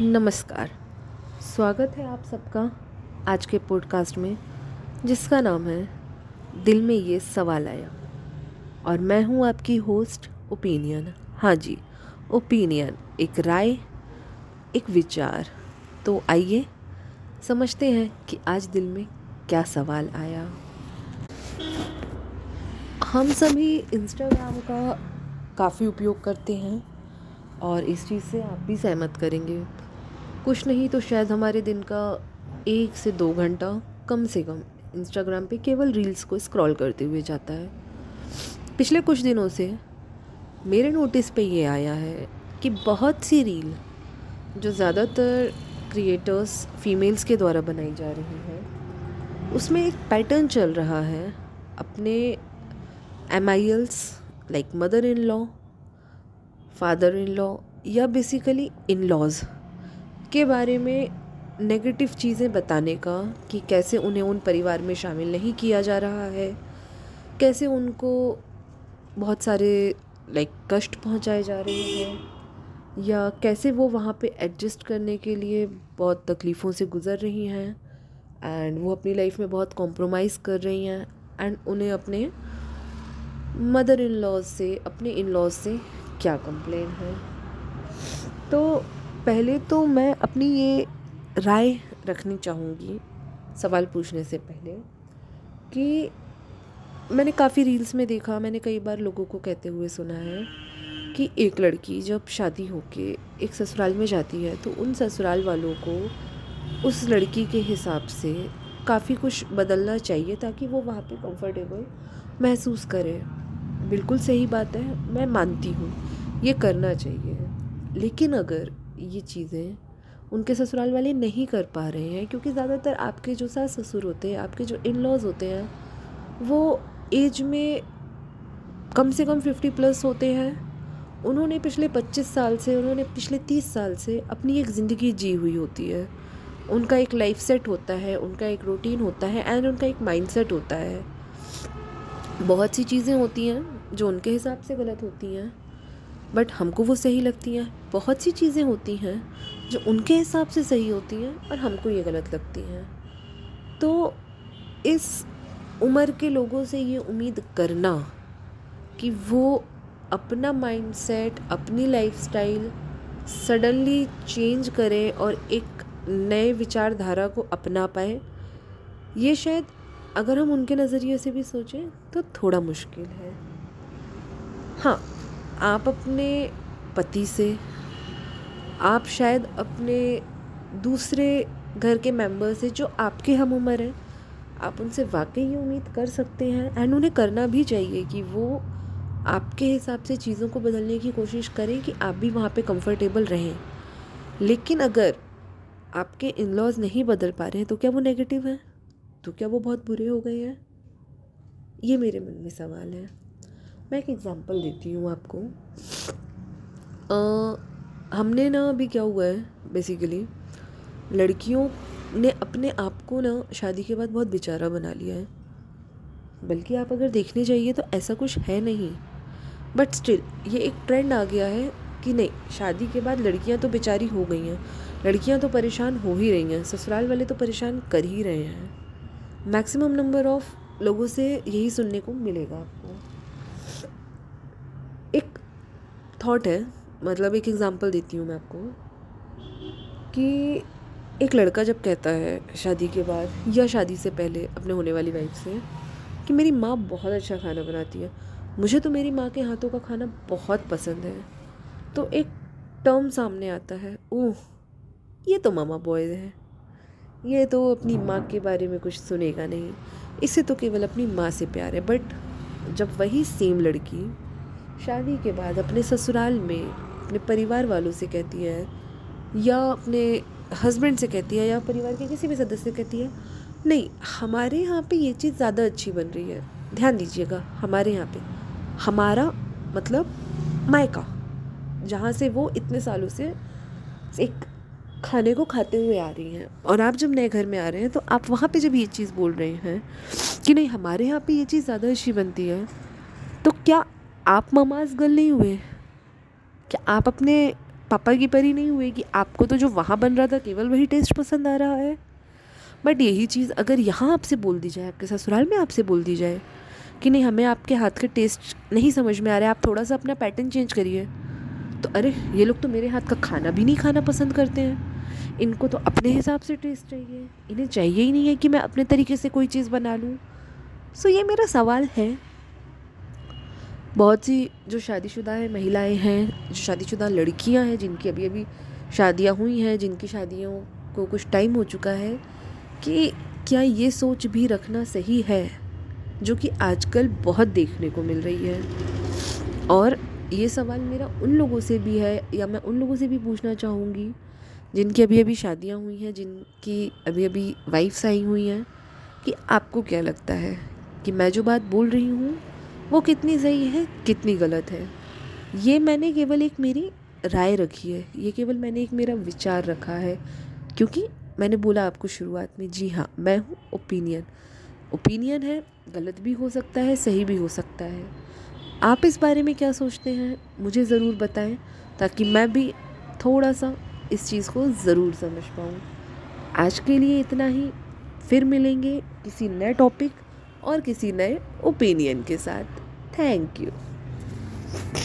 नमस्कार। स्वागत है आप सबका आज के पॉडकास्ट में, जिसका नाम है दिल में ये सवाल आया। और मैं हूँ आपकी होस्ट ओपिनियन हाँ जी ओपिनियन एक राय, एक विचार। तो आइए, समझते हैं कि आज दिल में क्या सवाल आया। हम सभी इंस्टाग्राम का काफ़ी उपयोग करते हैं। और इस चीज़ से आप भी सहमत करेंगे। कुछ नहीं तो शायद हमारे दिन का एक से दो घंटा कम से कम इंस्टाग्राम पे केवल रील्स को स्क्रॉल करते हुए जाता है। पिछले कुछ दिनों से मेरे नोटिस पे ये आया है कि बहुत सी रील जो ज़्यादातर क्रिएटर्स फीमेल्स के द्वारा बनाई जा रही हैं, उसमें एक पैटर्न चल रहा है अपने M I L's like mother in law father in law या बेसिकली इन लॉज़ के बारे में नेगेटिव चीज़ें बताने का कि कैसे उन्हें उन परिवार में शामिल नहीं किया जा रहा है, कैसे उनको बहुत सारे लाइक कष्ट पहुँचाए जा रहे हैं, या कैसे वो वहाँ पे एडजस्ट करने के लिए बहुत तकलीफ़ों से गुज़र रही हैं एंड वो अपनी लाइफ में बहुत कॉम्प्रोमाइज़ कर रही हैं एंड उन्हें अपने मदर इन लॉज से, अपने इन लॉज से क्या कंप्लेन है? तो पहले तो मैं अपनी ये राय रखनी चाहूँगी सवाल पूछने से पहले कि मैंने काफ़ी रील्स में देखा, मैंने कई बार लोगों को कहते हुए सुना है कि एक लड़की जब शादी होके एक ससुराल में जाती है तो उन ससुराल वालों को उस लड़की के हिसाब से काफ़ी कुछ बदलना चाहिए ताकि वो वहाँ पे कंफर्टेबल महसूस करे। बिल्कुल सही बात है, मैं मानती हूँ, ये करना चाहिए। लेकिन अगर ये चीज़ें उनके ससुराल वाले नहीं कर पा रहे हैं, क्योंकि ज़्यादातर आपके जो सास ससुर होते हैं, आपके जो इन लॉज होते हैं, वो एज में कम से कम फिफ्टी प्लस होते हैं। उन्होंने पिछले पच्चीस साल से, उन्होंने पिछले तीस साल से अपनी एक ज़िंदगी जी हुई होती है। उनका एक लाइफ सेट होता है, उनका एक रूटीन होता है एंड उनका एक माइंड सेट होता है। बहुत सी चीज़ें होती हैं जो उनके हिसाब से गलत होती हैं बट हमको वो सही लगती हैं। बहुत सी चीज़ें होती हैं जो उनके हिसाब से सही होती हैं और हमको ये गलत लगती हैं। तो इस उम्र के लोगों से ये उम्मीद करना कि वो अपना माइंडसेट अपनी लाइफस्टाइल सडनली चेंज करें और एक नए विचारधारा को अपना पाए, ये शायद अगर हम उनके नज़रिए से भी सोचें तो थोड़ा मुश्किल है। हाँ आप अपने पति से, आप शायद अपने दूसरे घर के मेंबर से जो आपके हम उम्र हैं, आप उनसे वाकई ये उम्मीद कर सकते हैं एंड उन्हें करना भी चाहिए कि वो आपके हिसाब से चीज़ों को बदलने की कोशिश करें कि आप भी वहाँ पे कंफर्टेबल रहें। लेकिन अगर आपके इन लॉज नहीं बदल पा रहे हैं तो क्या वो नेगेटिव हैं? तो क्या वो बहुत बुरे हो गए हैं? ये मेरे मन में सवाल है। मैं एक एग्ज़ाम्पल देती हूँ आपको। हमने ना अभी क्या हुआ है बेसिकली लड़कियों ने अपने आप को ना शादी के बाद बहुत बेचारा बना लिया है। बल्कि आप अगर देखने जाइए तो ऐसा कुछ है नहीं। बट स्टिल ये एक ट्रेंड आ गया है कि नहीं, शादी के बाद लड़कियाँ तो बेचारी हो गई हैं। लड़कियाँ तो परेशान हो ही रही हैं। ससुराल वाले तो परेशान कर ही रहे हैं। मैक्सिमम नंबर ऑफ़ लोगों से यही सुनने को मिलेगा आपको एक थॉट है मतलब एक एग्ज़ाम्पल देती हूँ मैं आपको, कि एक लड़का जब कहता है शादी के बाद या शादी से पहले अपने होने वाली वाइफ से कि मेरी माँ बहुत अच्छा खाना बनाती है, मुझे तो मेरी माँ के हाथों का खाना बहुत पसंद है। तो एक टर्म सामने आता है, ओह, ये तो मामा बॉयज़ है, ये तो अपनी माँ के बारे में कुछ सुनेगा नहीं, इसे तो केवल अपनी माँ से प्यार है। बट जब वही सेम लड़की शादी के बाद अपने ससुराल में अपने परिवार वालों से कहती है, या अपने हस्बैंड से कहती है, या परिवार के किसी भी सदस्य से कहती है, नहीं, हमारे यहाँ पे ये चीज़ ज़्यादा अच्छी बन रही है। ध्यान दीजिएगा, हमारे यहाँ पे। हमारा मतलब मायका, जहाँ से वो इतने सालों से एक खाने को खाते हुए आ रही हैं। और आप जब नए घर में आ रहे हैं तो आप वहाँ पे जब ये चीज़ बोल रहे हैं कि नहीं, हमारे यहाँ पे ये चीज़ ज़्यादा अच्छी बनती है तो क्या आप ममाज गल नहीं हुए? क्या आप अपने पापा की परी नहीं हुए कि आपको तो जो वहाँ बन रहा था केवल वही टेस्ट पसंद आ रहा है? बट यही चीज़ अगर यहाँ आपसे बोल दी जाए, आपके ससुराल में आपसे बोल दी जाए कि नहीं, हमें आपके हाथ का टेस्ट नहीं समझ में आ रहा है आप थोड़ा सा अपना पैटर्न चेंज करिए। तो अरे, ये लोग तो मेरे हाथ का खाना भी नहीं खाना पसंद करते हैं। इनको तो अपने हिसाब से टेस्ट चाहिए। इन्हें चाहिए ही नहीं है कि मैं अपने तरीके से कोई चीज़ बना लूँ। सो ये मेरा सवाल है। बहुत सी जो शादीशुदा है, महिलाएँ हैं, जो शादीशुदा लड़कियाँ हैं, जिनकी अभी अभी शादियाँ हुई हैं, जिनकी शादियों को कुछ टाइम हो चुका है, कि क्या ये सोच भी रखना सही है, जो कि आजकल बहुत देखने को मिल रही है? और ये सवाल मेरा उन लोगों से भी है, या मैं उन लोगों से भी पूछना चाहूँगी, जिनकी अभी अभी शादियाँ हुई हैं, जिनकी अभी अभी वाइफ्स आई हुई हैं, कि आपको क्या लगता है? कि मैं जो बात बोल रही हूँ वो कितनी सही है, कितनी गलत है। ये मैंने केवल एक मेरी राय रखी है। ये केवल मैंने एक मेरा विचार रखा है। क्योंकि मैंने बोला आपको शुरुआत में, जी हाँ मैं हूँ ओपिनियन ओपिनियन है, गलत भी हो सकता है, सही भी हो सकता है। आप इस बारे में क्या सोचते हैं, मुझे ज़रूर बताएँ, ताकि मैं भी थोड़ा सा इस चीज़ को ज़रूर समझ पाऊँ। आज के लिए इतना ही। फिर मिलेंगे किसी नए टॉपिक और किसी नए ओपिनियन के साथ। Thank you